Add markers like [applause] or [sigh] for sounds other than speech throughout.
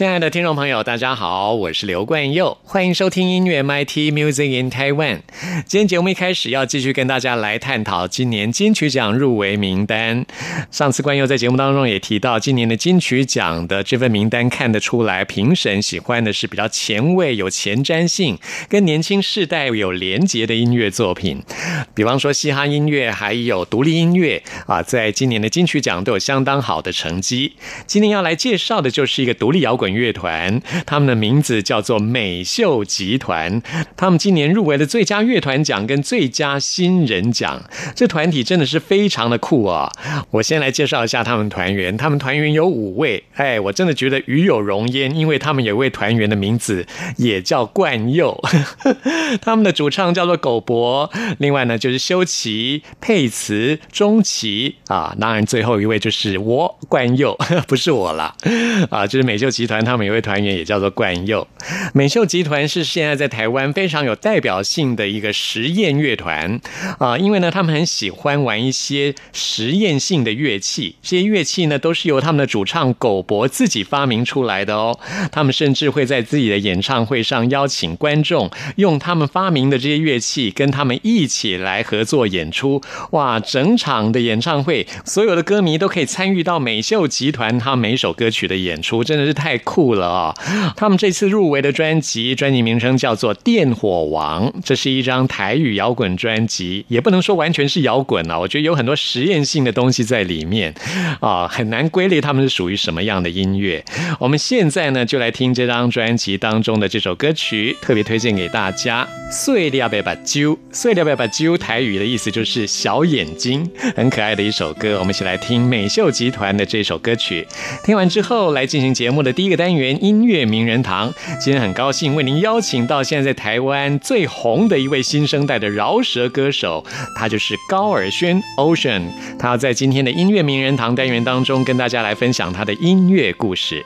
亲爱的听众朋友，大家好，我是刘冠佑，欢迎收听音乐 MT Music in Taiwan。今天节目一开始要继续跟大家来探讨今年金曲奖入围名单。上次冠佑在节目当中也提到，今年的金曲奖的这份名单看得出来，评审喜欢的是比较前卫、有前瞻性、跟年轻世代有连结的音乐作品。比方说嘻哈音乐，还有独立音乐啊，在今年的金曲奖都有相当好的成绩。今天要来介绍的就是一个独立摇滚。乐团，他们的名字叫做美秀集团。他们今年入围了最佳乐团奖跟最佳新人奖。这团体真的是非常的酷啊！我先来介绍一下他们团员。他们团员有五位，哎，我真的觉得与有荣焉，因为他们有位团员的名字也叫冠佑。[laughs] 他们的主唱叫做狗博，另外呢就是修齐、佩慈、钟琪啊，当然最后一位就是我冠佑，[laughs] 不是我了啊，就是美秀集团。他们有位团员也叫做冠佑，美秀集团是现在在台湾非常有代表性的一个实验乐团啊，因为呢，他们很喜欢玩一些实验性的乐器，这些乐器呢都是由他们的主唱狗博自己发明出来的哦。他们甚至会在自己的演唱会上邀请观众用他们发明的这些乐器跟他们一起来合作演出。哇，整场的演唱会，所有的歌迷都可以参与到美秀集团他每首歌曲的演出，真的是太。酷了啊！他们这次入围的专辑，专辑名称叫做《电火王》，这是一张台语摇滚专辑，也不能说完全是摇滚啊，我觉得有很多实验性的东西在里面啊，很难归类他们是属于什么样的音乐。我们现在呢，就来听这张专辑当中的这首歌曲，特别推荐给大家。碎掉贝把揪，碎掉贝把揪，台语的意思就是小眼睛，很可爱的一首歌。我们一起来听美秀集团的这首歌曲。听完之后，来进行节目的第一个。单元音乐名人堂，今天很高兴为您邀请到现在在台湾最红的一位新生代的饶舌歌手，他就是高尔宣 Ocean。他在今天的音乐名人堂单元当中跟大家来分享他的音乐故事。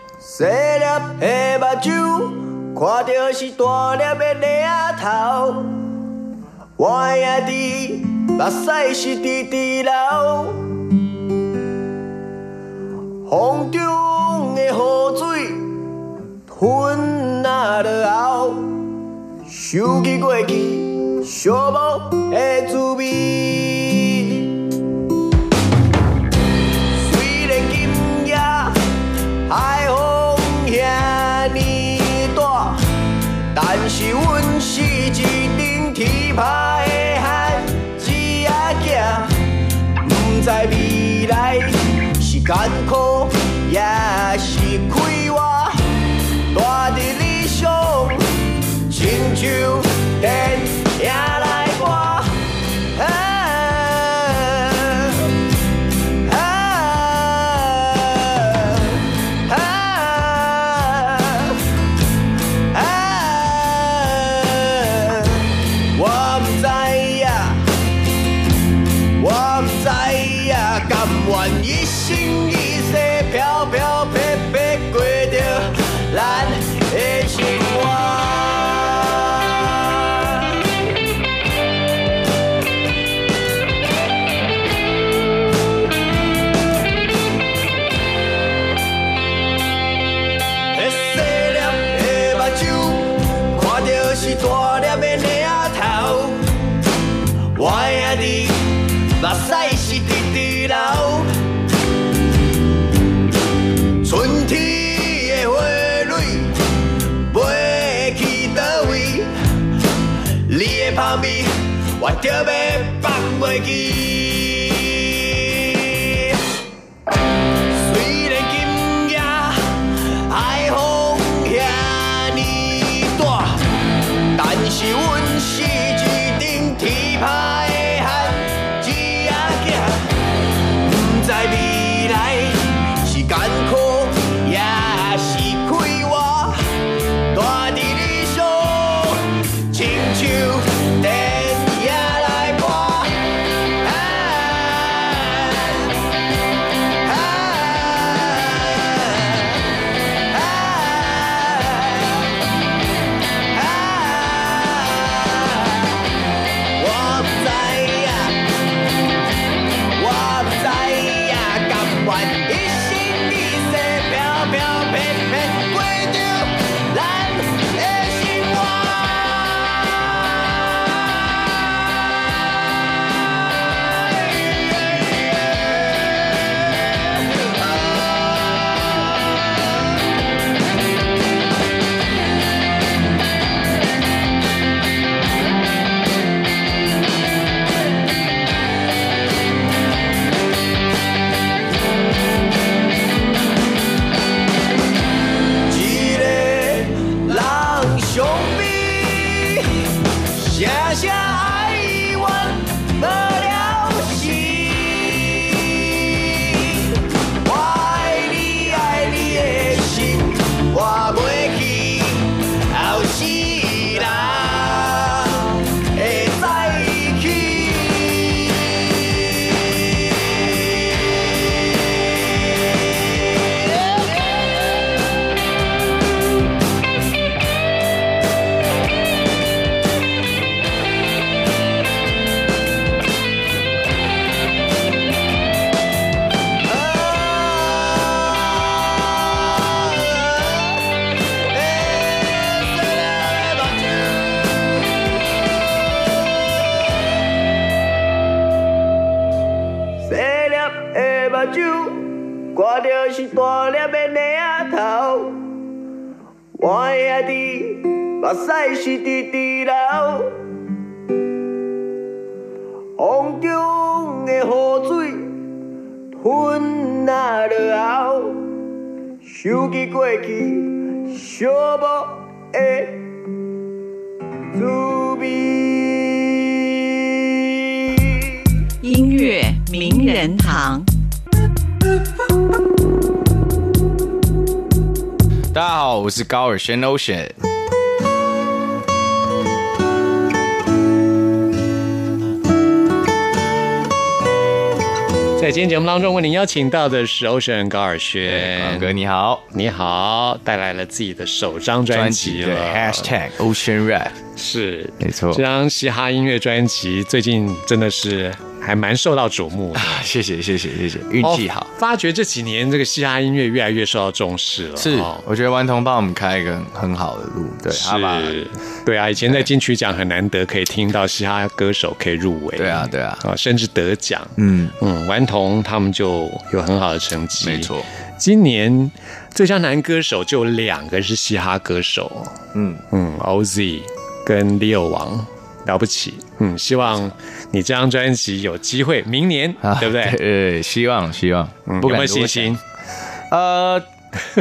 风中的雨水。云那落后，想起过去寂寞的滋味。虽然今夜海风遐尼大，但是阮是一顶天拍的汉子仔囝，不知未来是艰苦亲 Mickey. 睭，看着是大粒的泥仔头。我的兄弟，目屎是直直流。风中的雨水吞那落后，想起过去寂寞的滋味。音乐名人堂。大家好，我是高尔轩 Ocean。在今天节目当中，为您邀请到的是 Ocean 高尔轩广哥你好，你好，带来了自己的首张专辑对了 Hashtag Ocean Rap，是没错。这张嘻哈音乐专辑最近真的是还蛮受到瞩目的。谢谢谢谢谢谢，运气好。哦发觉这几年这个嘻哈音乐越来越受到重视了。是哦，我觉得顽童帮我们开一个很好的路，对，是，对啊，以前在金曲奖很难得可以听到嘻哈歌手可以入围，对啊对啊，啊，甚至得奖。嗯，嗯，顽童他们就有很好的成绩，没错。今年最佳男歌手就两个是嘻哈歌手，嗯，嗯，OZ 跟 Leo 王了不起，嗯，希望你这张专辑有机会明年，啊对不对？[laughs] 呃，希望希望，嗯不敢有没有信心？想？呃，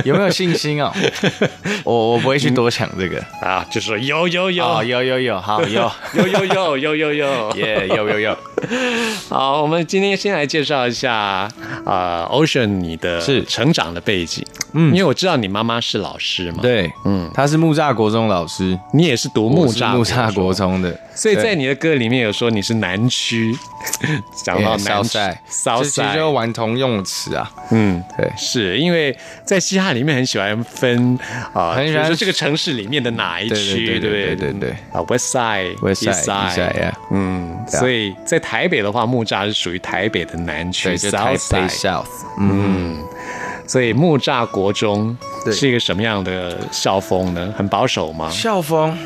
有没有信心哦？[laughs] 我我不会去多想这个。啊，就是有有有哦，有有有，好 [laughs] 有，有有有有有有，耶，有有有，[laughs] 好，我们今天先来介绍一下呃，Ocean 你的是。成长的背景，嗯。因为我知道你妈妈是老师嘛，，对，嗯，她是木栅国中老师，你也是读木栅木栅国中，的，所以在你的歌里面有说你是南区，[laughs] 讲到南区其实就顽童用词啊，嗯。对，是因为在嘻哈里面很喜欢分啊，很喜欢说这个城市里面的哪一对区，对对不对对。对啊，West Side、West East Side，East Side，yeah。嗯，所以在台北的话，木栅是属于台北的南区 South 北 Side，South，嗯，所以木栅国中是一个什么样的校风呢？很保守吗？校风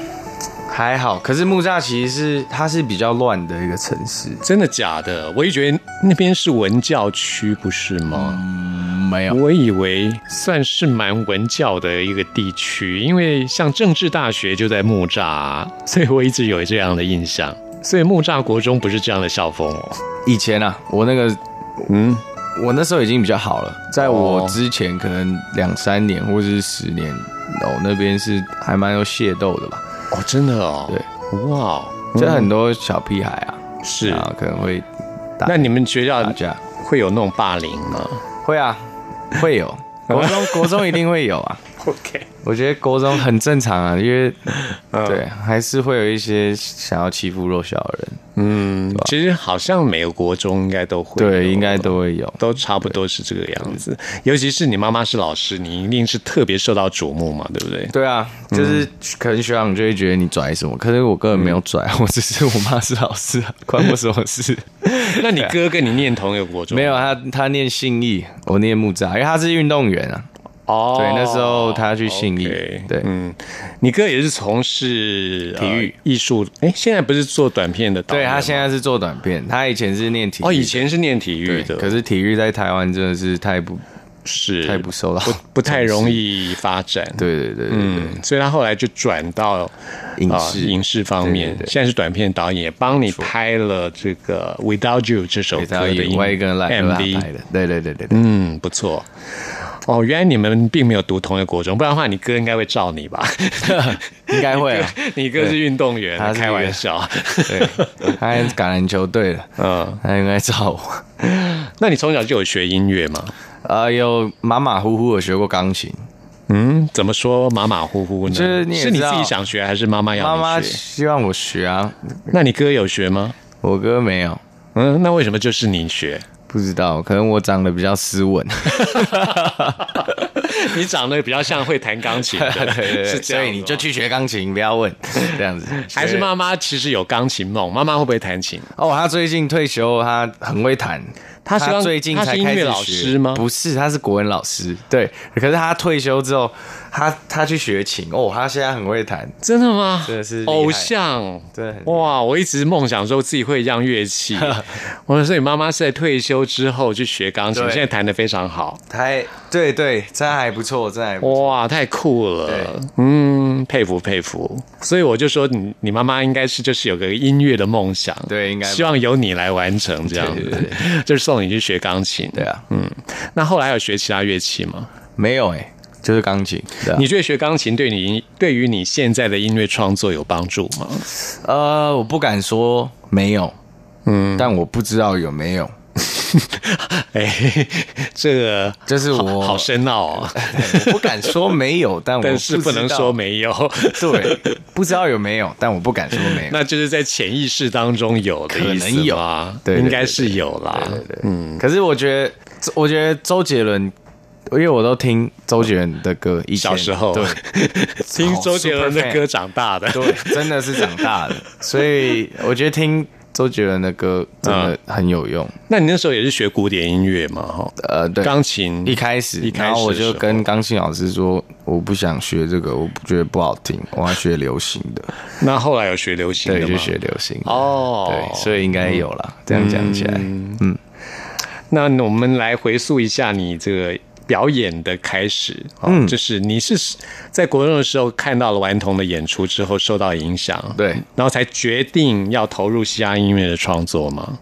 还好，可是木栅其实是它是比较乱的一个城市，真的假的？我一觉得那边是文教区，不是吗？没有，我以为算是蛮文教的一个地区，因为像政治大学就在木栅，所以我一直有这样的印象。所以木栅国中不是这样的校风哦。以前啊，我那个嗯，我那时候已经比较好了，在我哦。之前可能两三年或者是十年，哦，那边是还蛮有械斗的吧。哦，真的哦，对，哇，就很多小屁孩啊，是。啊可能会打那你们学校打架，会有那种霸凌吗会啊，会有，[laughs] 国中国中一定会有啊。？OK，我觉得国中很正常啊，因为 [laughs] 嗯对，还是会有一些想要欺负弱小的人，嗯，其实好像每个国中应该都会有，对，应该都会有。都差不多是这个样子。尤其是你妈妈是老师，你一定是特别受到瞩目嘛，对不对？对啊，就是可能学长就会觉得你拽什么，可是我根本没有拽，我只是我妈是老师啊，关我什么事？[laughs] 那你哥跟你念同一个国中？[laughs] 没有，他他念信义，我念木栅，因为他是运动员啊。哦，对，那时候他去信义对，嗯，你哥也是从事体育。呃艺术，哎，现在不是做短片的导对？他现在是做短片，他以前是念体育哦，以前是念体育，的，可是体育在台湾真的是太不是太不受到不不太容易 [laughs] 发展。对对对嗯，所以他后来就转到啊影视。影视方面，现在是短片导演，也帮你拍了这个《Without You》这首歌的音外一个人来 MV 拍。的，对对对对对，嗯，不错。哦，原来你们并没有读同一个国中，不然的话，你哥应该会罩你吧？[laughs] 应该会啊，你哥是运动员，开他开玩笑。[laughs] 对，他是橄榄球队的，[laughs] 嗯，他应该罩我。那你从小就有学音乐吗？呃，有马马虎虎有学过钢琴，嗯，怎么说马马虎虎呢？是你自己想学，还是妈妈要妈妈？希望我学啊，那你哥有学吗？我哥没有，嗯，那为什么就是你学？不知道，可能我长得比较斯文，[laughs] 你长得比较像会弹钢琴的，[laughs] 所以你就去学钢琴，不要问，[laughs] 这样子。还是妈妈其实有钢琴梦？妈妈会不会弹琴？哦，她最近退休，她很会弹。她是刚最近他才开始是音乐老学师吗不是，她是国文老师。对，可是她退休之后，他他去学琴哦，他现在很会弹，真的吗？真的是偶像。真的很厉害哇！我一直梦想说自己会一样乐器。[laughs] 我说，所以妈妈是在退休之后去学钢琴，对现在弹得非常好。还对对，真还不错，真还不错。哇，太酷了！嗯，佩服佩服。所以我就说你，你妈妈应该是就是有个音乐的梦想，对应该希望由你来完成这样子，对对 [laughs] 就是送你去学钢琴。对啊，嗯，那后来有学其他乐器吗？没有哎、就是钢琴。啊你觉得学钢琴对你对于你现在的音乐创作有帮助吗？呃，我不敢说没有，嗯，但我不知道有没有。[laughs] 哎，这个就是我好好深奥哦，[laughs] 我不敢说没有，[laughs] 但我但是不能说没有，对，不知道有没有，但我不敢说没有。那就是在潜意识当中有的可能有啊？对应该是有啦。对对，嗯。可是我觉得，我觉得周杰伦，因为我都听周杰伦的歌，以前小时候对 [laughs] 听周杰伦的歌长大的，对，真的是长大的，所以我觉得听周杰伦的歌真的很有用。那你那时候也是学古典音乐嘛？哈，呃，对，钢琴一开始，一开始然后我就跟钢琴老师说，我不想学这个，我不觉得不好听，我要学流行的。那后来有学流行对？就学流行的。哦，对，所以应该有啦。这样讲起来，嗯那我们来回溯一下你这个表演的开始啊，嗯。就是你是在国中的时候看到了顽童的演出之后受到影响，对，然后才决定要投入西洋音乐的创作吗？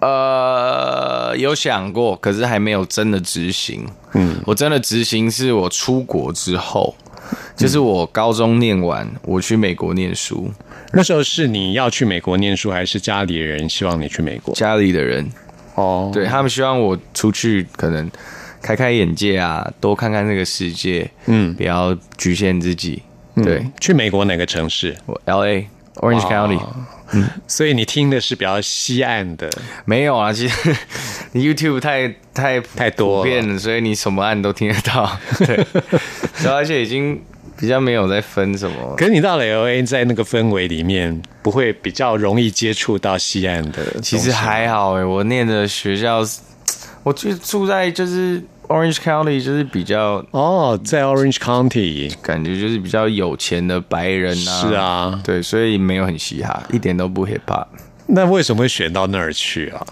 呃，有想过，可是还没有真的执行。嗯，我真的执行是我出国之后，就是我高中念完，我去美国念书，那时候是你要去美国念书，还是家里人希望你去美国？家里的人。哦，对他们希望我出去，可能开开眼界啊，多看看这个世界，嗯，不要局限自己。对去美国哪个城市？我 L A Orange County 所以你听的是比较西岸的，没有啊，其实 [laughs] YouTube 太太太多遍了，所以你什么岸都听得到。[laughs] 对，然后而且已经比较没有在分什么。可是你到了 L A，在那个氛围里面，不会比较容易接触到西岸的？其实还好哎，我念的学校是，我就住在就是 Orange County，就是比较哦，在 Orange County 感觉就是比较有钱的白人啊。是，啊，对，所以没有很嘻哈，一点都不 hip hop。那为什么会选到那儿去啊？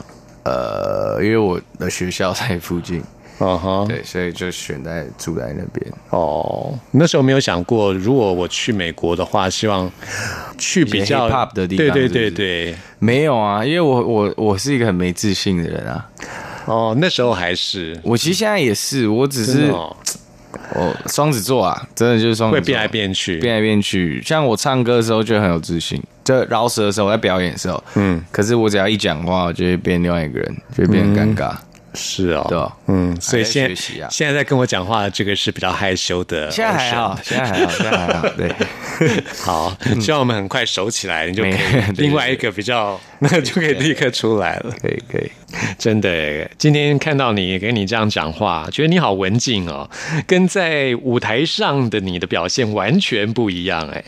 呃，因为我的学校在附近，嗯哼，对，所以就选在住在那边。哦，那时候没有想过，如果我去美国的话，希望去比较 hip-hop 的地方对对对，没有啊，因为我我我是一个很没自信的人啊。哦，那时候还是。我其实现在也是，我只是哦。我双子座啊，真的就是双子座，会变来变去，变来变去。像我唱歌的时候就很有自信，就饶舌的时候，我在表演的时候，嗯，可是我只要一讲话，我就会变另外一个人，就会变得尴尬。是哦，嗯，所以现在现在在跟我讲话的这个是比较害羞的，现在还好，现在还好，[laughs] 现在还好，对。[laughs] 好，希望我们很快熟起来，你就可以 [laughs] 另外一个比较，那就可以立刻出来了。可以可以，真的耶，今天看到你跟你这样讲话，觉得你好文静哦，跟在舞台上的你的表现完全不一样哎。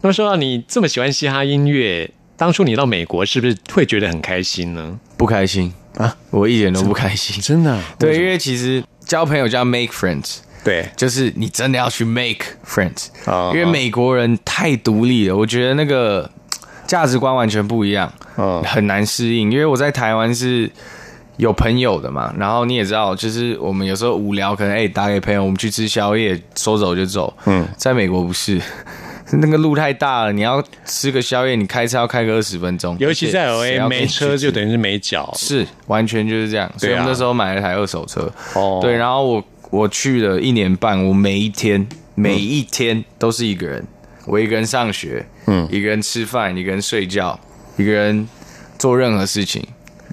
那么说到你这么喜欢嘻哈音乐，当初你到美国是不是会觉得很开心呢？不开心啊，我一点都不开心。真的？对，因为其实交朋友叫 make friends，对，就是你真的要去 make friends，、哦因为美国人太独立了，我觉得那个价值观完全不一样，嗯很难适应。因为我在台湾是有朋友的嘛，然后你也知道，就是我们有时候无聊，可能哎、打给朋友，我们去吃宵夜，说走就走。嗯，在美国不是。[laughs] [laughs] 那个路太大了，你要吃个宵夜，你开车要开个二十分钟，尤其在而且 L 谁 A 要跟你没车就等于是没脚。是完全就是这样，所以我们那时候买了一台二手车。哦对，然后我我去了一年半，我每一天每一天都是一个人，我一个人上学，嗯，一个人吃饭，一个人睡觉，一个人做任何事情，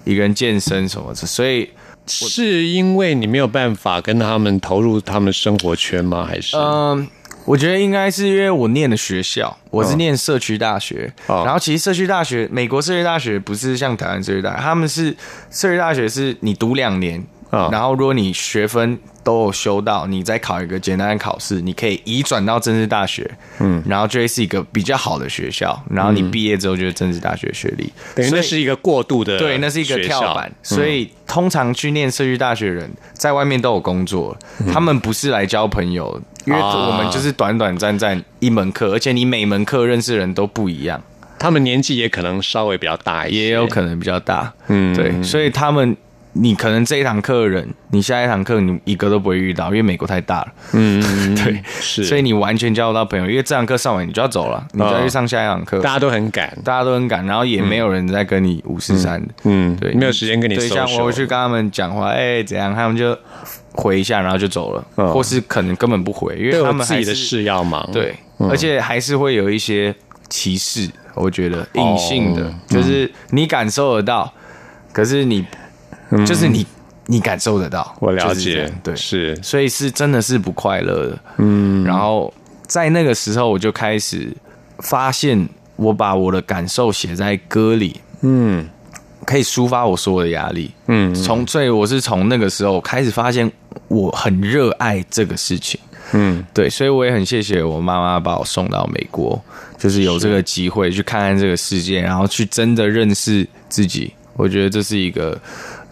一个人健身什么的，所以是因为你没有办法跟他们投入他们生活圈吗？还是？嗯，我觉得应该是因为我念的学校，我是念社区大学，哦。然后其实社区大学，美国社区大学不是像台湾社区大学，他们是社区大学是你读两年，哦然后如果你学分都有修到，你再考一个简单的考试，你可以移转到政治大学，嗯，然后就会是一个比较好的学校，然后你毕业之后就是政治大学学历，等于那是一个过渡的，对，那是一个跳板，所以通常去念社区大学的人在外面都有工作，他们不是来交朋友，因为啊我们就是短短暂暂一门课，而且你每门课认识的人都不一样，他们年纪也可能稍微比较大一些，也有可能比较大，嗯。对，所以他们。你可能这一堂课的人，你下一堂课你一个都不会遇到，因为美国太大了。嗯，[laughs] 对，是，所以你完全交不到朋友，因为这堂课上完你就要走了，你就要去上下一堂课。大家都很赶，大家都很赶，然后也没有人在跟你五四三的，嗯对，没有时间跟你对像我去跟他们讲话，哎、怎样，他们就回一下，然后就走了，嗯。或是可能根本不回，因为他们自己的事要忙，对，嗯。而且还是会有一些歧视，我觉得隐性的，哦就是你感受得到，可是你、就是你你感受得到，嗯我了就是这解，对，是，所以是真的是不快乐的。嗯，然后在那个时候我就开始发现，我把我的感受写在歌里，嗯可以抒发我所有的压力。嗯，从所以我是从那个时候开始发现，我很热爱这个事情。嗯，对，所以我也很谢谢我妈妈把我送到美国，就是有这个机会去看看这个世界，然后去真的认识自己。我觉得这是一个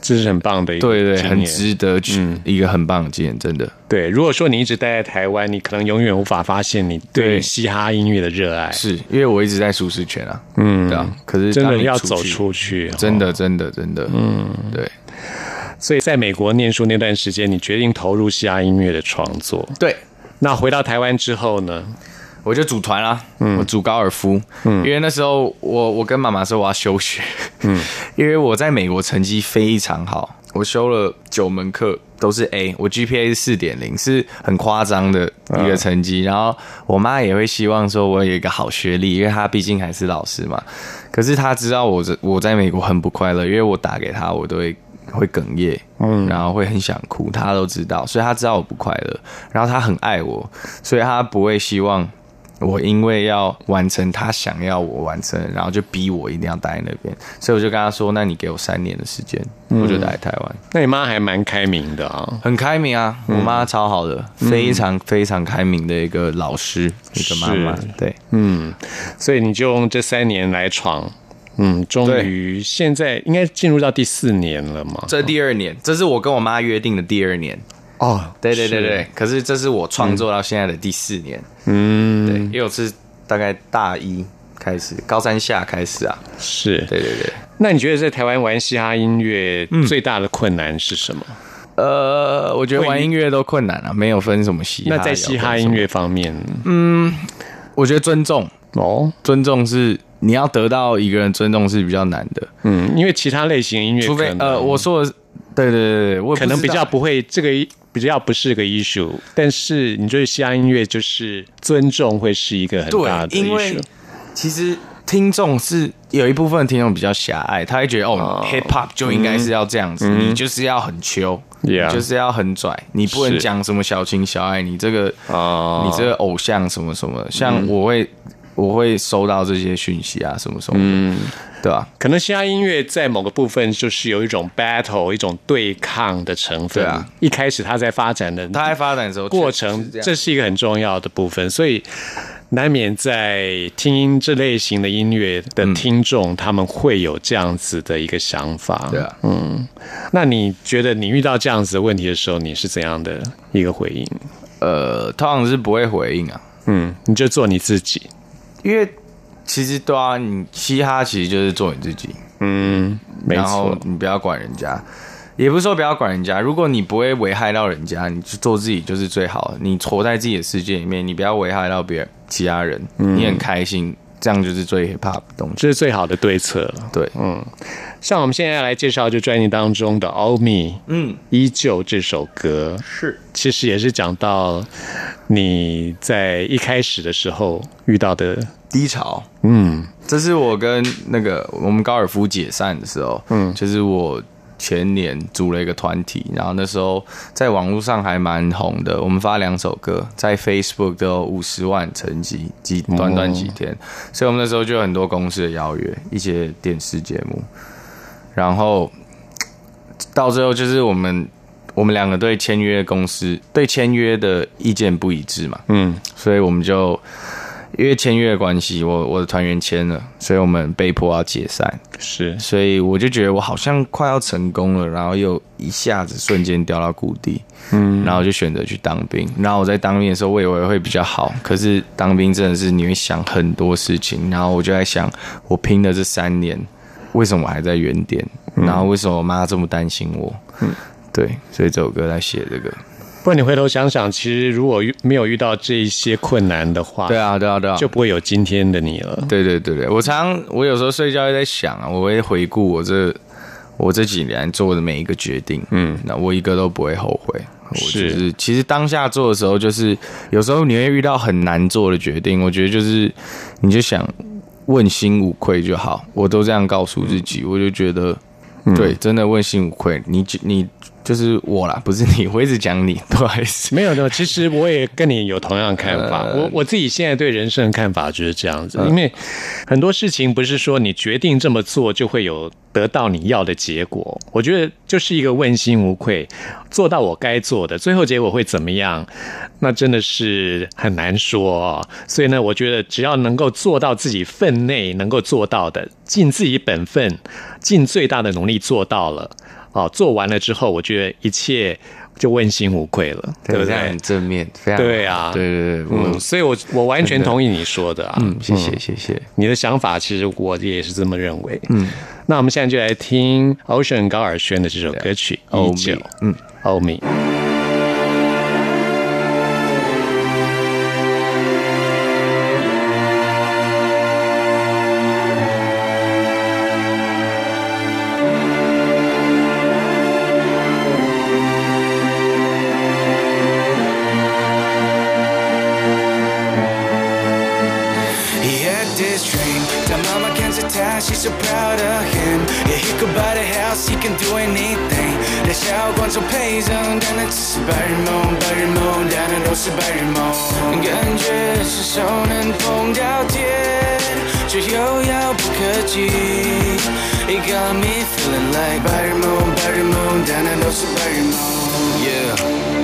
这是很棒的一个对对，很值得去、嗯一个很棒的经验，真的。对，如果说你一直待在台湾，你可能永远无法发现你对对嘻哈音乐的热爱。是因为我一直在舒适圈啊，嗯对啊。可是真的要走出去，真的哦。真的真的，嗯，对所以在美国念书那段时间，你决定投入嘻哈音乐的创作。对，那回到台湾之后呢？我就组团啦，我组高尔夫，因为那时候我我跟妈妈说我要休学，嗯，[laughs] 因为我在美国成绩非常好，我修了九门课都是 A，我 GPA 是四点零，是很夸张的一个成绩。然后我妈也会希望说我有一个好学历，因为她毕竟还是老师嘛。可是她知道我在我在美国很不快乐，因为我打给她，我都会会哽咽，嗯，然后会很想哭，她都知道，所以她知道我不快乐，然后她很爱我，所以她不会希望。我因为要完成他想要我完成，然后就逼我一定要待在那边，所以我就跟他说：“那你给我三年的时间，我就待在台湾。那你妈还蛮开明的啊。很开明啊，我妈超好的，非常非常开明的一个老师，一个妈妈是。对，嗯，所以你就用这三年来闯，嗯，终于现在应该进入到第四年了嘛？这第二年，这是我跟我妈约定的第二年。哦，对对对是对，可是这是我创作到现在的第四年。嗯，对，因为我是大概大一开始，高三下开始啊。是。对对对。那你觉得在台湾玩嘻哈音乐最大的困难是什么？呃，我觉得玩音乐都困难啊，没有分什么嘻哈。那在嘻哈音乐方面，嗯我觉得尊重，哦，尊重是你要得到一个人尊重是比较难的，嗯，因为其他类型的音乐，除非呃，我说对对对对，我可能比较不会这个比比较不是个 issue，但是你觉得西洋音乐就是尊重会是一个很大的对，因为。其实听众是有一部分听众比较狭隘，他会觉得哦，hip hop 就应该是要这样子，你就是要很秋。Yeah 你就是要很拽，你不能讲什么小情小爱，你这个哦。你这个偶像什么什么，像我会我会收到这些讯息啊，什么什么嗯，对吧？可能嘻哈音乐在某个部分就是有一种 battle、一种对抗的成分。对啊，一开始它在发展的它在发展的时候过程，这是一个很重要的部分，所以难免在听这类型的音乐的听众，他们会有这样子的一个想法。对啊，嗯那你觉得你遇到这样子的问题的时候，你是怎样的一个回应？呃，通常是不会回应啊，嗯，你就做你自己。因为其实对啊，你嘻哈其实就是做你自己，嗯，没然后错。你不要管人家，也不是说不要管人家。如果你不会危害到人家，你就做自己就是最好的。你活在自己的世界里面，你不要危害到别人其他人，你很开心，这样就是最 hip hop 的东西。这是最好的对策了。对，嗯像我们现在来介绍这专辑当中的《All Me》，嗯，依旧这首歌，是其实也是讲到你在一开始的时候遇到的，低潮。嗯这是我跟那个我们高尔夫解散的时候，嗯，就是我前年组了一个团体，然后那时候在网络上还蛮红的，我们发两首歌，在 Facebook 都有五十万成绩，几短短几天，所以我们那时候就有很多公司的邀约，一些电视节目，然后到最后就是我们我们两个对签约公司对签约的意见不一致嘛，嗯，所以我们就因为签约的关系，我我的团员签了，所以我们被迫要解散。是所以我就觉得我好像快要成功了，然后又一下子瞬间掉到谷底，嗯，然后就选择去当兵。然后我在当兵的时候，我以为会比较好，可是当兵真的是你会想很多事情，然后我就在想，我拼的这三年，为什么我还在原点？然后为什么我妈这么担心我？嗯，对，所以这首歌在写这个。不过你回头想想，其实如果遇没有遇到这一些困难的话，对啊，对啊，对啊，就不会有今天的你了。对对对对，我常我有时候睡觉也在想啊，我会回顾我这我这几年做的每一个决定，嗯，那我一个都不会后悔。我是就是其实当下做的时候，就是有时候你会遇到很难做的决定，我觉得就是你就想问心无愧就好，我都这样告诉自己，我就觉得对，真的问心无愧。你你就是我啦，不是你，我一直讲你，不好意思。没有的，其实我也跟你有同样的看法。呃我我自己现在对人生的看法就是这样子，因为很多事情不是说你决定这么做就会有得到你要的结果。我觉得就是一个问心无愧，做到我该做的，最后结果会怎么样，那真的是很难说、哦。所以呢，我觉得只要能够做到自己分内能够做到的，尽自己本分，尽最大的努力做到了。哦，做完了之后，我觉得一切就问心无愧了，对不对很？正面，非常对啊对对对，嗯，所以我我完全同意你说的啊，嗯，谢谢谢谢。你的想法其实我也是这么认为。嗯，那我们现在就来听 Ocean 高尔宣的这首歌曲《依旧》。嗯，欧米。上，但那只是白日梦，白日梦，但那都是白日梦。感觉伸手能碰到天，却又遥不可及。It got me feeling like 白日梦，白日梦，但那都是白日梦。Yeah,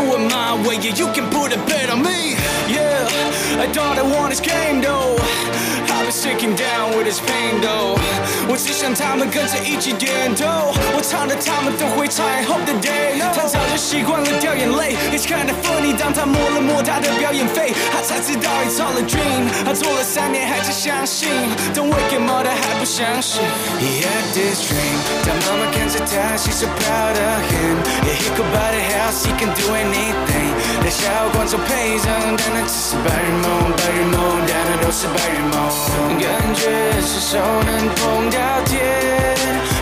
Do it my way, yeah, you can put a bet on me. Yeah, I thought I won this game though. I've been was sinking down with his pain though 我只想他们跟着一起点头我唱的他们都会唱 I hope that they know 他早就习惯了掉眼泪 It's kinda funny 当他摸了摸他的表演费他才知道 It's all a dream 他做了三年还是相信 Don't wake him up 他还不相信 He had this dream 当妈妈看着他 She's so proud of him Yeah he could buy the house He can do anything 在小观众配上但那只是白日梦白日梦但那都是白日梦感觉是手能碰到天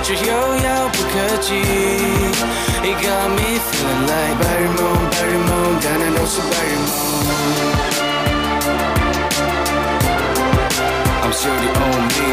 却又遥不可及 It got me feeling like 白日梦白日梦但那都是白日梦 I'm sure they owe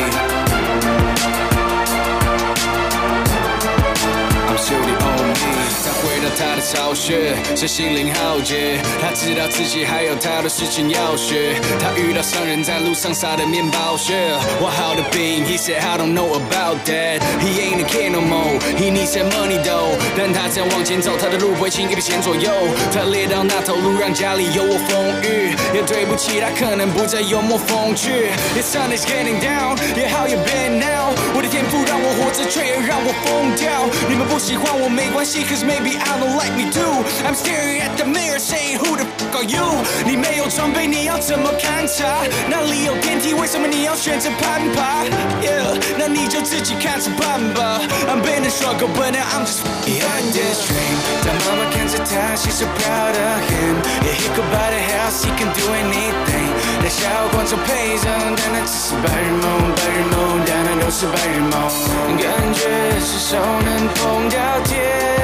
他的巢穴，是心灵浩劫。他知道自己还有太多事情要学。他遇到商人在路上撒的面包屑。What how to be? He said I don't know about that. He ain't a kid no more. He needs that money though. 但他这样往前走，他的路不会轻易被牵左右。他列到那头路，让家里有我风雨。也对不起，他可能不再幽默风趣。The sun is getting down. Yeah, how you been now? 天赋让我活着，却也让我疯掉。你们不喜欢我没关系，Cause maybe I don't like me too. I'm staring at the mirror saying Who the fuck are you? 你没有装备，你要怎么勘察？哪里有电梯？为什么你要选择攀爬？Yeah，那你就自己看着办吧。I'm been a struggle, but now I'm just behind this dream. 当妈妈看着他，She's so proud of him. Yeah, he could buy the house, he can do anything. 在小观众配上，但那只是白日梦，白日梦，但那都是白日梦。感觉是手能碰到天。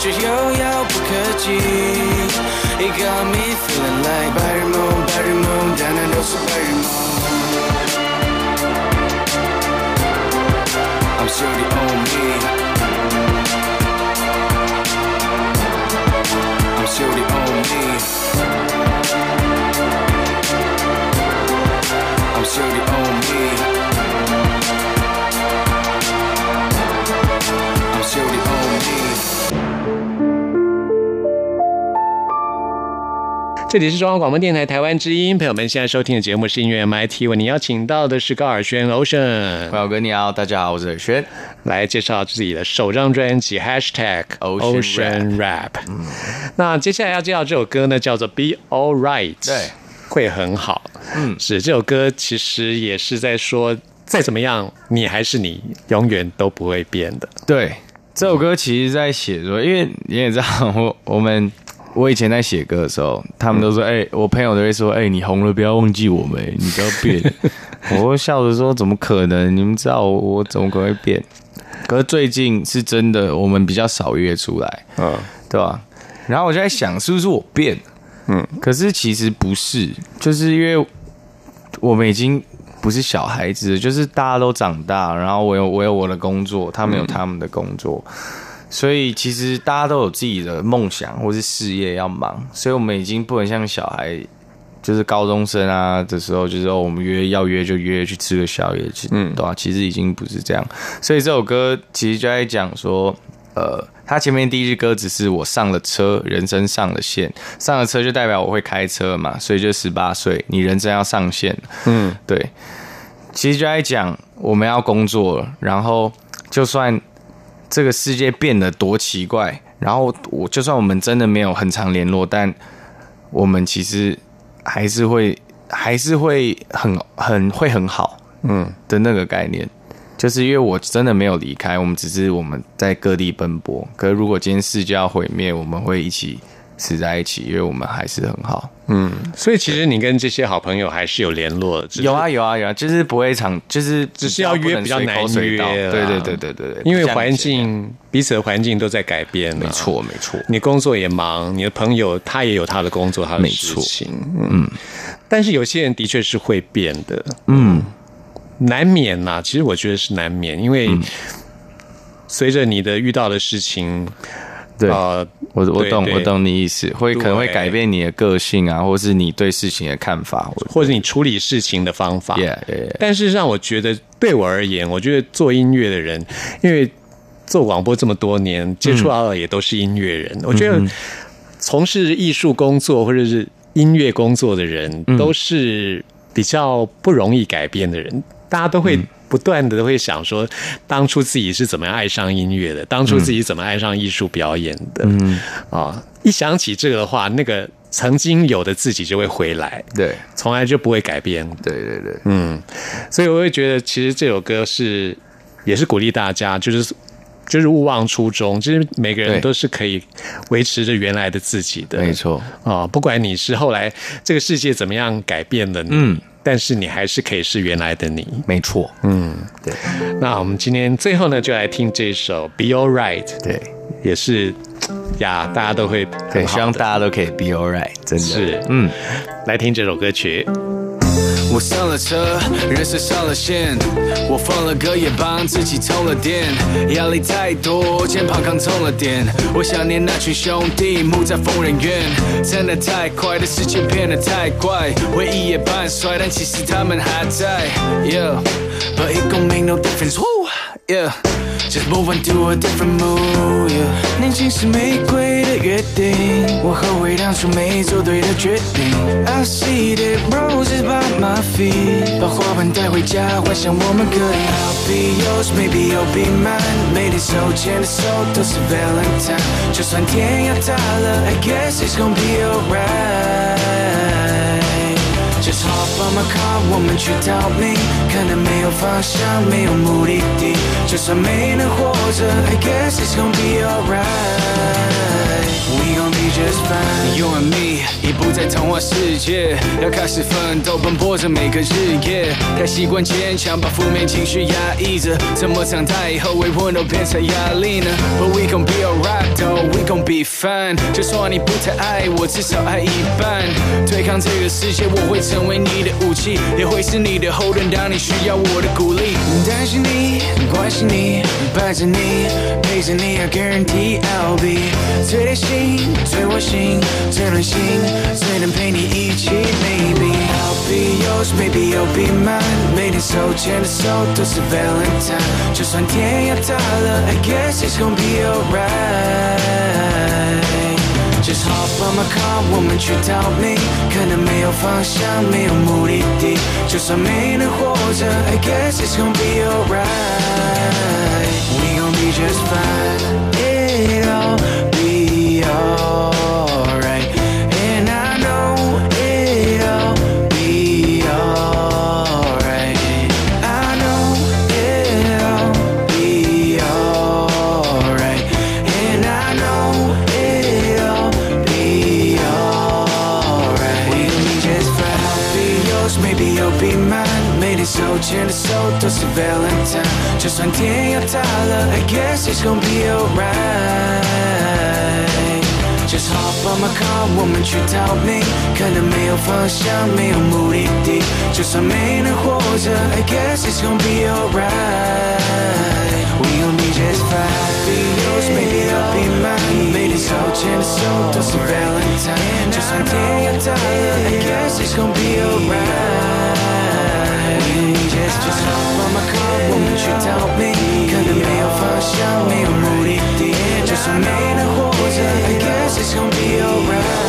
却又遥不可及。It got me feeling like 这里是中央广播电台台湾之音，朋友们现在收听的节目是音乐 MIT，为您邀请到的是高尔轩 Ocean 朋友哥你好，大家好，我是尔轩。来介绍自己的首张专辑 Hashtag Ocean Rap。那接下来要介绍这首歌呢，叫做 Be All Right，对，会很好。嗯，是这首歌其实也是在说，再怎么样，你还是你，永远都不会变的。对，这首歌其实在写说，因为你也知道，我我们我以前在写歌的时候，他们都说，哎、我朋友都会说，哎、你红了，不要忘记我们，你不要变。[laughs] 我会笑着说，怎么可能？你们知道我我怎么可能会变？可是最近是真的，我们比较少约出来，嗯，对吧？然后我就在想，是不是我变？嗯，可是其实不是，就是因为我们已经不是小孩子，就是大家都长大，然后我有我有我的工作，他们有他们的工作，所以其实大家都有自己的梦想或是事业要忙，所以我们已经不能像小孩。就是高中生啊的时候，就是说我们约要约就约去吃个宵夜，其嗯，对吧、其实已经不是这样，所以这首歌其实就在讲说，呃，他前面第一句歌只是我上了车，人生上了线，上了车就代表我会开车嘛，所以就十八岁，你人生要上线，嗯，对，其实就在讲我们要工作了，然后就算这个世界变得多奇怪，然后我就算我们真的没有很常联络，但我们其实还是会还是会很很会很好，嗯的那个概念。就是因为我真的没有离开，我们只是我们在各地奔波。可是如果今天世界要毁灭，我们会一起死在一起，因为我们还是很好。嗯所以其实你跟这些好朋友还是有联络的，有啊有啊有啊，就是不会常，就是只是要约比较难约啦对对对对对对，因为环境彼此的环境都在改变、没，错没错，你工作也忙，你的朋友他也有他的工作，他的事情，嗯。但是有些人的确是会变的，嗯，难免呐、其实我觉得是难免，因为嗯。随着你的遇到的事情，对。呃，我我懂我懂你意思，会可能会改变你的个性啊，或是你对事情的看法。我或者你处理事情的方法。Yeah, yeah, yeah. 但事实上，我觉得对我而言，我觉得做音乐的人，因为做广播这么多年，接触到的也都是音乐人，嗯我觉得从事艺术工作或者是音乐工作的人，都是比较不容易改变的人，大家都会不断的都会想说，当初自己是怎么样爱上音乐的，当初自己怎么爱上艺术表演的，嗯。啊，一想起这个的话，那个曾经有的自己就会回来，对。从来就不会改变。对对对，嗯，所以我会觉得，其实这首歌是也是鼓励大家，就是就是勿忘初衷，就是每个人都是可以维持着原来的自己的，没错，啊、不管你是后来这个世界怎么样改变了你，嗯，但是你还是可以是原来的你。没错，嗯，对。那我们今天最后呢，就来听这首《Be Alright》，对。也是呀，大家都会对，很希望大家都可以 be alright，真的。是。嗯。来听这首歌曲。我上了车，人生上了线，我放了歌也帮自己充了电。压力太多，肩膀扛重了点。我想念那群兄弟，木在疯人院。真的太快，的时间变得太快，回忆也半衰，但其实他们还在。Yeah，but it gon' make no difference. Woo, yeah. Just move on to a different mood. Yeah. 年轻是玫瑰的约定，我后悔当初没做对的决定。I see the roses by my feet，把花瓣带回家，幻想我们可以 I'll be yours, maybe you'll be mine。每天手牵着手都是 Valentine，就算天要塌了，I guess it's gonna be alright。 Just hop on my car，我们去逃命，可能没有方向，没有目的地，就算没能活着，I guess it's gonna be alright。You and me 已不在童话世界，要开始奋斗，奔波着每个日夜。太习惯坚强，把负面情绪压抑着，怎么长大以后微温都变成压力呢？But we gon' be alright though, we gon' be fine。就算你不太爱我，至少爱一半。对抗这个世界，我会成为你的武器，也会是你的后盾。当你需要我的鼓励，担心你，关心你，伴着你，陪着你，I guarantee I'll be 最贴心、最我心、最暖心，最能陪你一起。Maybe I'll be yours, maybe you'll be mine。每天手牵着手都是 Valentine，就算天要塌了，I guess it's gonna be alright。Just hop on my car，我们去逃命，可能没有方向，没有目的地，就算没能活着，I guess it's gonna be alright。方向，没有目的地，就算没能活着，I guess it's gonna be alright。We gon' be just fine. Be yours, maybe I'll be mine. 每天手牵着手都是 Valentine，就算天要塌了，I guess it's gonna be alright。We gon' be just just hop on my car，我们去逃命，可能没有方向，没有目的地，就算没能活着，I guess it's gonna be alright。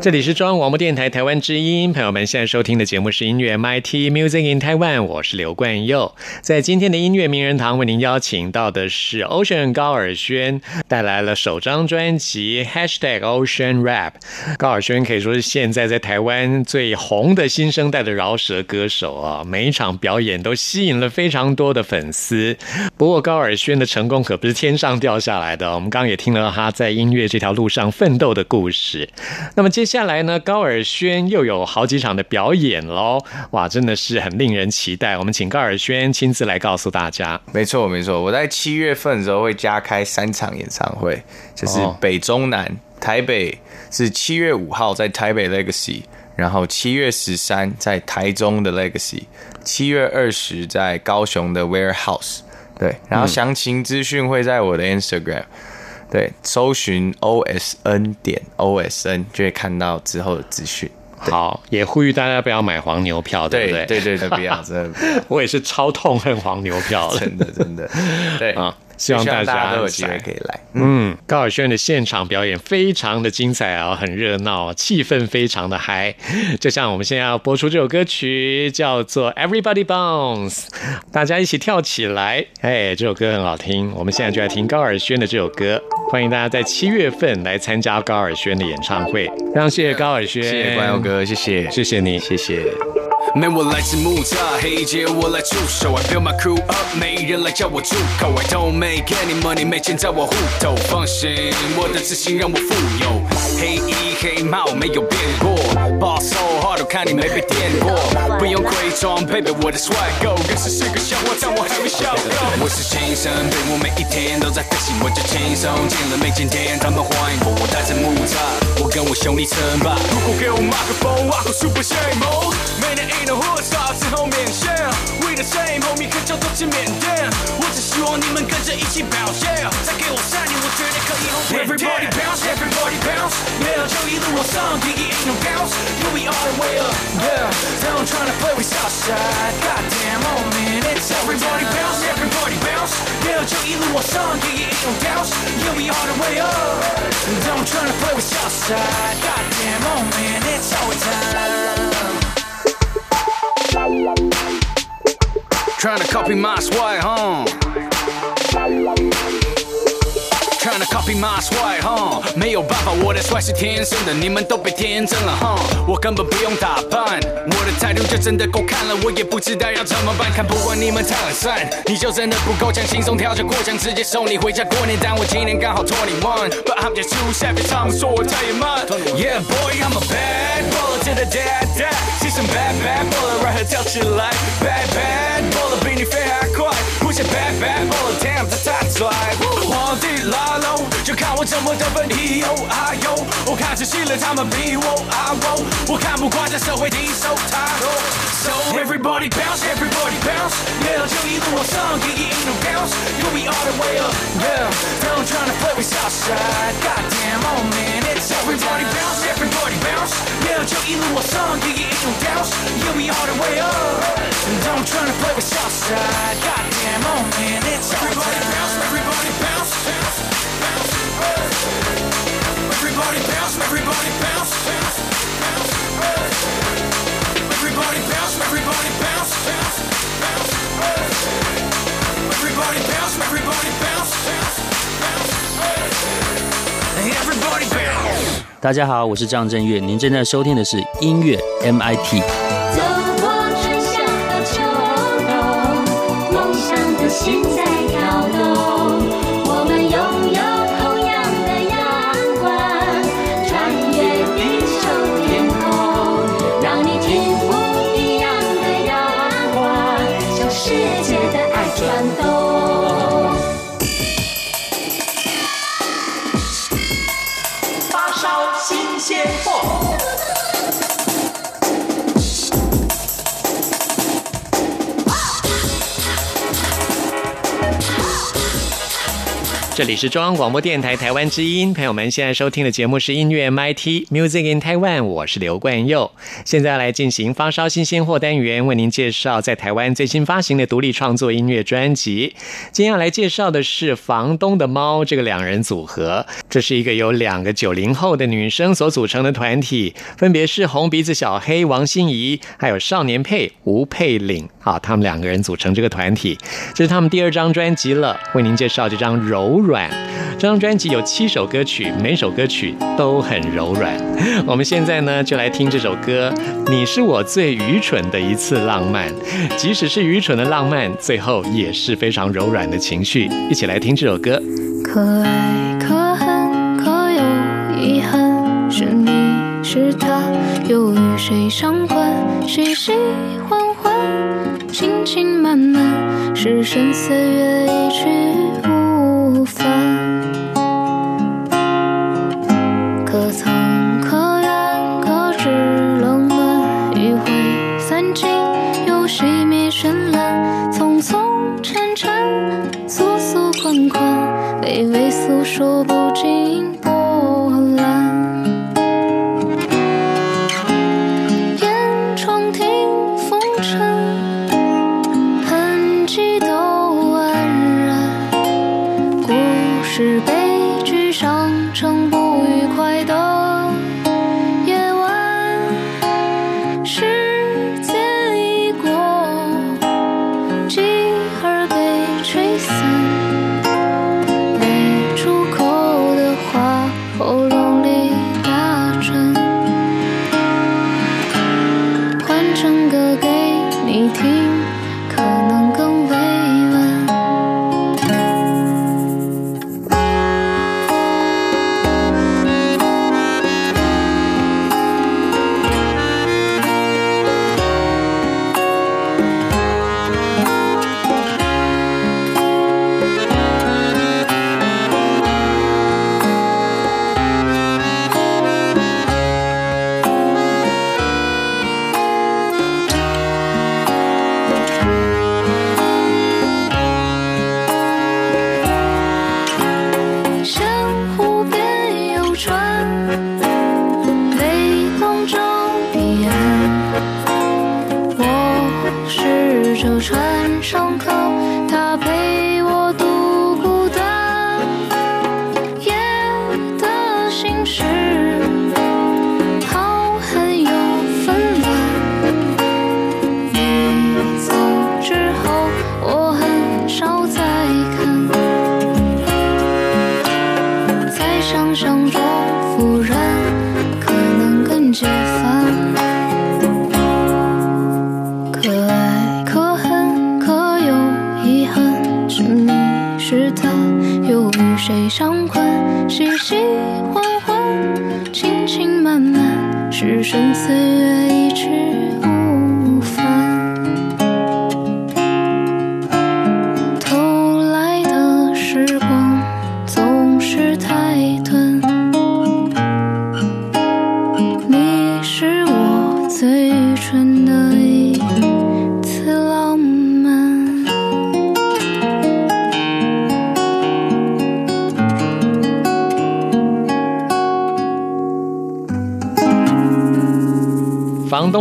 这里是中央广播电台台湾之音，朋友们现在收听的节目是音乐 MIT Music in Taiwan，我是刘冠佑。在今天的音乐名人堂，为您邀请到的是 Ocean 高尔轩，带来了首张专辑 Hashtag Ocean Rap。高尔轩可以说是现在在台湾最红的新生代的饶舌歌手啊，每一场表演都吸引了非常多的粉丝。不过高尔轩的成功可不是天上掉下来的，我们刚刚也听了他在音乐这条路上奋斗的故事。那么接下来呢，高尔宣又有好几场的表演喽，哇，真的是很令人期待。我们请高尔宣亲自来告诉大家。没错，没错，我在七月份的时候会加开三场演唱会，就是哦北中南。台北是七月五号在台北 Legacy，然后七月十三在台中的 Legacy，七月二十在高雄的 Warehouse。对，然后详情资讯会在我的 Instagram，对，搜寻 OSN 点 OSN 就会看到之后的资讯。好，也呼吁大家不要买黄牛票，对不对？对对对，不要，真的，[laughs] 我也是超痛恨黄牛票的。真的真的，对 [laughs] 啊，希望大大家都有机会可以来。嗯，高尔轩的现场表演非常的精彩啊，很热闹，气氛非常的嗨。[laughs] 就像我们现在要播出这首歌曲，叫做《Everybody Bounce》，大家一起跳起来。哎，这首歌很好听，我们现在就来听高尔轩的这首歌。欢迎大家在七月份来参加高尔轩的演唱会。非常谢谢高尔轩，谢谢关佑，哥，谢谢，谢谢你。谢谢。Man，我来自木栅，黑街我来驻守。I build my crew up，没人来叫我住口。I don't make any money，没钱在我户头。放心，我的自信让我富有。黑衣黑帽没有变过，Boss so hard，我看你没被电过。不用伪装，baby，我的 swag go。认识是个笑话，但我还没笑够。我是精神病，我每一天都在飞行，我就轻松进了每间店，他们欢迎我。我带着木栅，我跟我兄弟称霸。如果给我麦克风，我 super shame mode。每年 in the hood star 之后面线，We the same homie，可叫做去缅甸。我只希望你们跟着一起表现，再给我三年，我绝对可以红遍天。Everybody bounce, everybody bounce，没有就一路往上，Biggie ain't no bounce, you we all the way up, yeah. Don't tryna play with Southside, goddamn, oh man, it's everybody bounce, everybody bounce，没有就一路往上，Biggie ain't no bounce, you we all the way up. Don't tryna play with Southside, goddamn, oh man, it's our time. Trying to copy my swag, huh? Trying to copy my swag，哈没有办法，我的帅是天生的，你们都被天真了哼我根本不用打扮，我的态度就真的够看了，我也不知道要怎么办。看不惯你们太懒散，你就真的不够强，轻松跳着过墙，直接送你回家过年。但我今年刚好 twenty one，but I'm just too savage，他们说我太野蛮。Yeah boy, I'm a bad baller to the dead dead，是什 bad bad baller，right 和跳起来，bad bad baller 比你飞还快，不是 bad bad baller，damn 这太拽。皇帝来喽，就看我怎么得分。咿哟啊哟，我看仔细了，他们逼我啊我，我看不惯这社会低手态。So everybody bounce, everybody bounce. Yeah, 저기 song, 성기기 ain't no bounce. You'll be all the way up. Yeah, don't try to play with Southside. Goddamn, oh man, it's everybody bounce, everybody bounce. Yeah, 저기 song, 성기기 ain't no bounce. You'll be all the way up. Don't try to play with Southside. Goddamn, oh man, it's everybody bounce, everybody bounce, bounce, bounce. Everybody bounce, everybody bounce. 大家好，我是张震岳，您正在收听的是音乐 MIT。烧新鲜货。这里是中央广播电台台湾之音，朋友们现在收听的节目是音乐 MIT Music in Taiwan，我是刘冠佑。现在来进行发烧新鲜货单元，为您介绍在台湾最新发行的独立创作音乐专辑。今天要来介绍的是房东的猫这个两人组合，这是一个由两个九零后的女生所组成的团体，分别是红鼻子小黑王心怡，还有少年配吴佩岭。好，他们两个人组成这个团体，这是他们第二张专辑了，为您介绍这张《柔软》。这张专辑有七首歌曲，每首歌曲都很柔软。我们现在呢，就来听这首歌《你是我最愚蠢的一次浪漫》。即使是愚蠢的浪漫，最后也是非常柔软的情绪。一起来听这首歌。可爱可恨，可有遗憾？是你是他，又与谁相关？喜喜欢欢，情情满满，是声四月一去分。可曾可愿，可知冷暖，余晖散尽，又熄灭绚烂，匆匆缠缠，速速款款，微微诉说不尽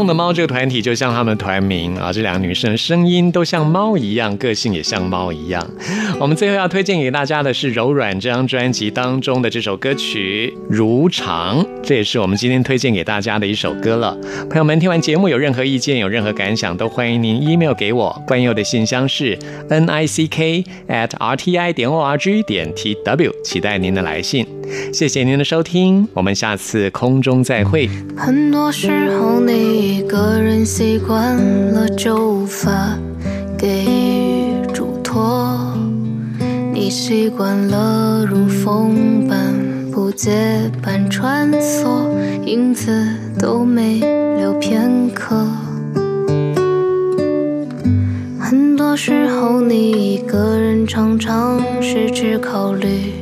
的猫这个团体就像他们团名啊，这两个女生声音都像猫一样，个性也像猫一样。我们最后要推荐给大家的是《柔软》这张专辑当中的这首歌曲《如常》，这也是我们今天推荐给大家的一首歌了。朋友们，听完节目有任何意见、有任何感想，都欢迎您 email 给我。关佑的信箱是 n i c k at r t i 点 o r g 点 t w，期待您的来信。谢谢您的收听，我们下次空中再会。很多时候，你一个人习惯了就无法给予嘱托，你习惯了如风般不结伴穿梭，影子都没留片刻。很多时候，你一个人常常是只考虑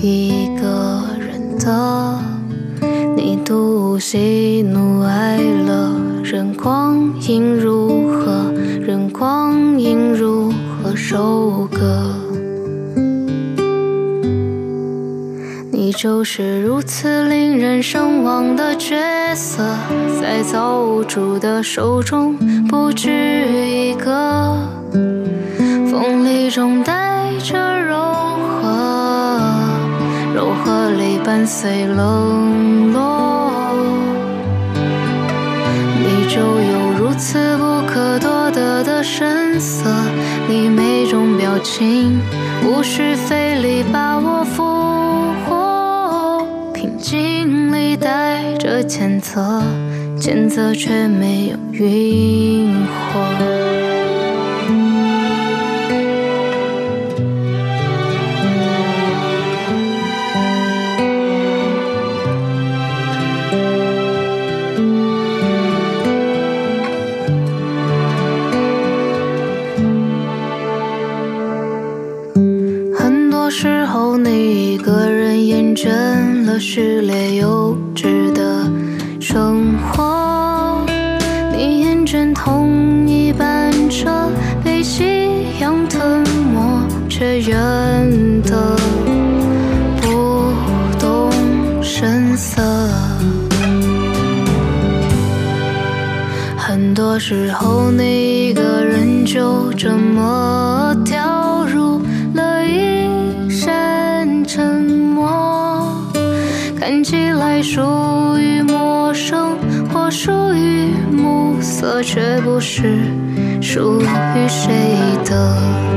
一个人的。你独喜怒哀乐，任光阴如何，任光阴如何收割。你就是如此令人神往的角色，在造物主的手中不止一个，锋利中带着伴随冷落。你就有如此不可多得的神色，你每种表情无需费力把我俘获，平静里带着谴责，谴责却没有晕火。序列幼稚却不是属于谁的。